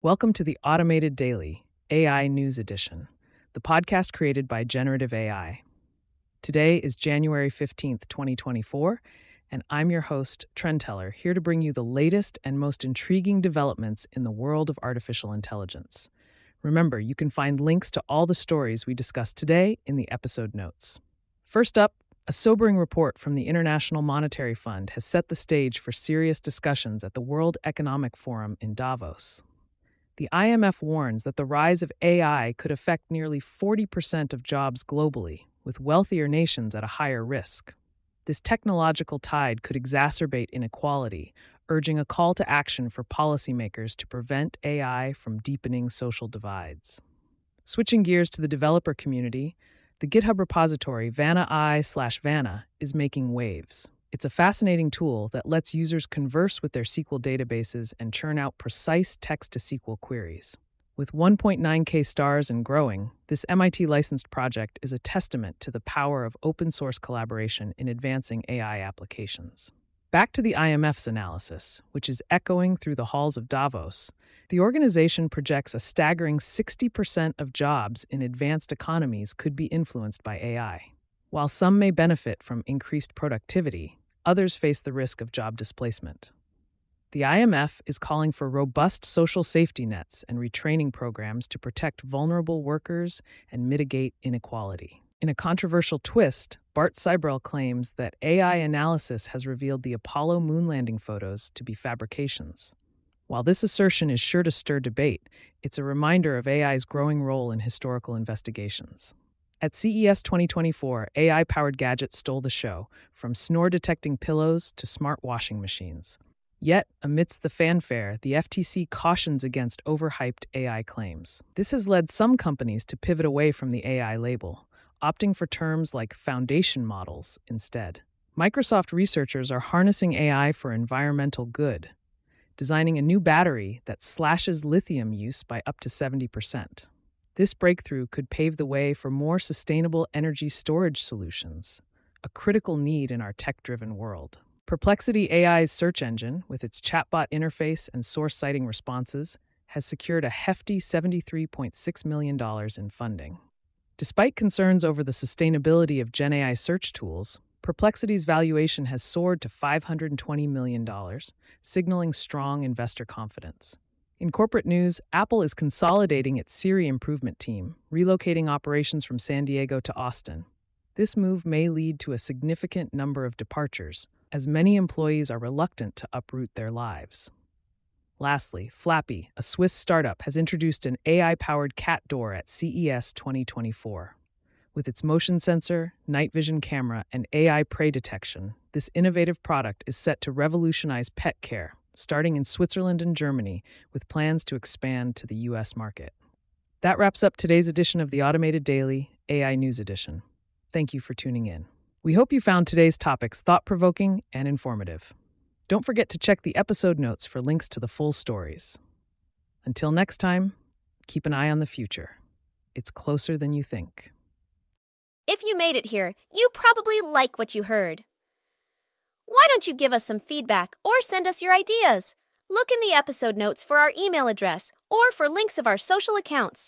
Welcome to the Automated Daily AI News Edition, the podcast created by Generative AI. Today is January 15th, 2024, and I'm your host, Trendteller, here to bring you the latest and most intriguing developments in the world of artificial intelligence. Remember, you can find links to all the stories we discussed today in the episode notes. First up, a sobering report from the International Monetary Fund has set the stage for serious discussions at the World Economic Forum in Davos. The IMF warns that the rise of AI could affect nearly 40% of jobs globally, with wealthier nations at a higher risk. This technological tide could exacerbate inequality, urging a call to action for policymakers to prevent AI from deepening social divides. Switching gears to the developer community, the GitHub repository Vanna slash Vanna is making waves. It's a fascinating tool that lets users converse with their SQL databases and churn out precise text to SQL queries. With 1.9k stars and growing, this MIT licensed project is a testament to the power of open source collaboration in advancing AI applications. Back to the IMF's analysis, which is echoing through the halls of Davos, the organization projects a staggering 60% of jobs in advanced economies could be influenced by AI. While some may benefit from increased productivity, others face the risk of job displacement. The IMF is calling for robust social safety nets and retraining programs to protect vulnerable workers and mitigate inequality. In a controversial twist, Bart Sibrel claims that AI analysis has revealed the Apollo moon landing photos to be fabrications. While this assertion is sure to stir debate, it's a reminder of AI's growing role in historical investigations. At CES 2024, AI powered gadgets stole the show, from snore detecting pillows to smart washing machines. Yet, amidst the fanfare, the FTC cautions against overhyped AI claims. This has led some companies to pivot away from the AI label, opting for terms like foundation models instead. Microsoft researchers are harnessing AI for environmental good, designing a new battery that slashes lithium use by up to 70%. This breakthrough could pave the way for more sustainable energy storage solutions, a critical need in our tech driven world. Perplexity AI's search engine, with its chatbot interface and source citing responses, has secured a hefty $73.6 million in funding. Despite concerns over the sustainability of GenAI search tools, Perplexity's valuation has soared to $520 million, signaling strong investor confidence. In corporate news, Apple is consolidating its Siri improvement team, relocating operations from San Diego to Austin. This move may lead to a significant number of departures, as many employees are reluctant to uproot their lives. Lastly, Flappie, a Swiss startup, has introduced an AI powered cat door at CES 2024. With its motion sensor, night vision camera, and AI prey detection, this innovative product is set to revolutionize pet care, starting in Switzerland and Germany, with plans to expand to the US market. That wraps up today's edition of the Automated Daily AI News Edition. Thank you for tuning in. We hope you found today's topics thought provoking and informative. Don't forget to check the episode notes for links to the full stories. Until next time, keep an eye on the future. It's closer than you think. If you made it here, you probably like what you heard. Why don't you give us some feedback or send us your ideas? Look in the episode notes for our email address or for links of our social accounts.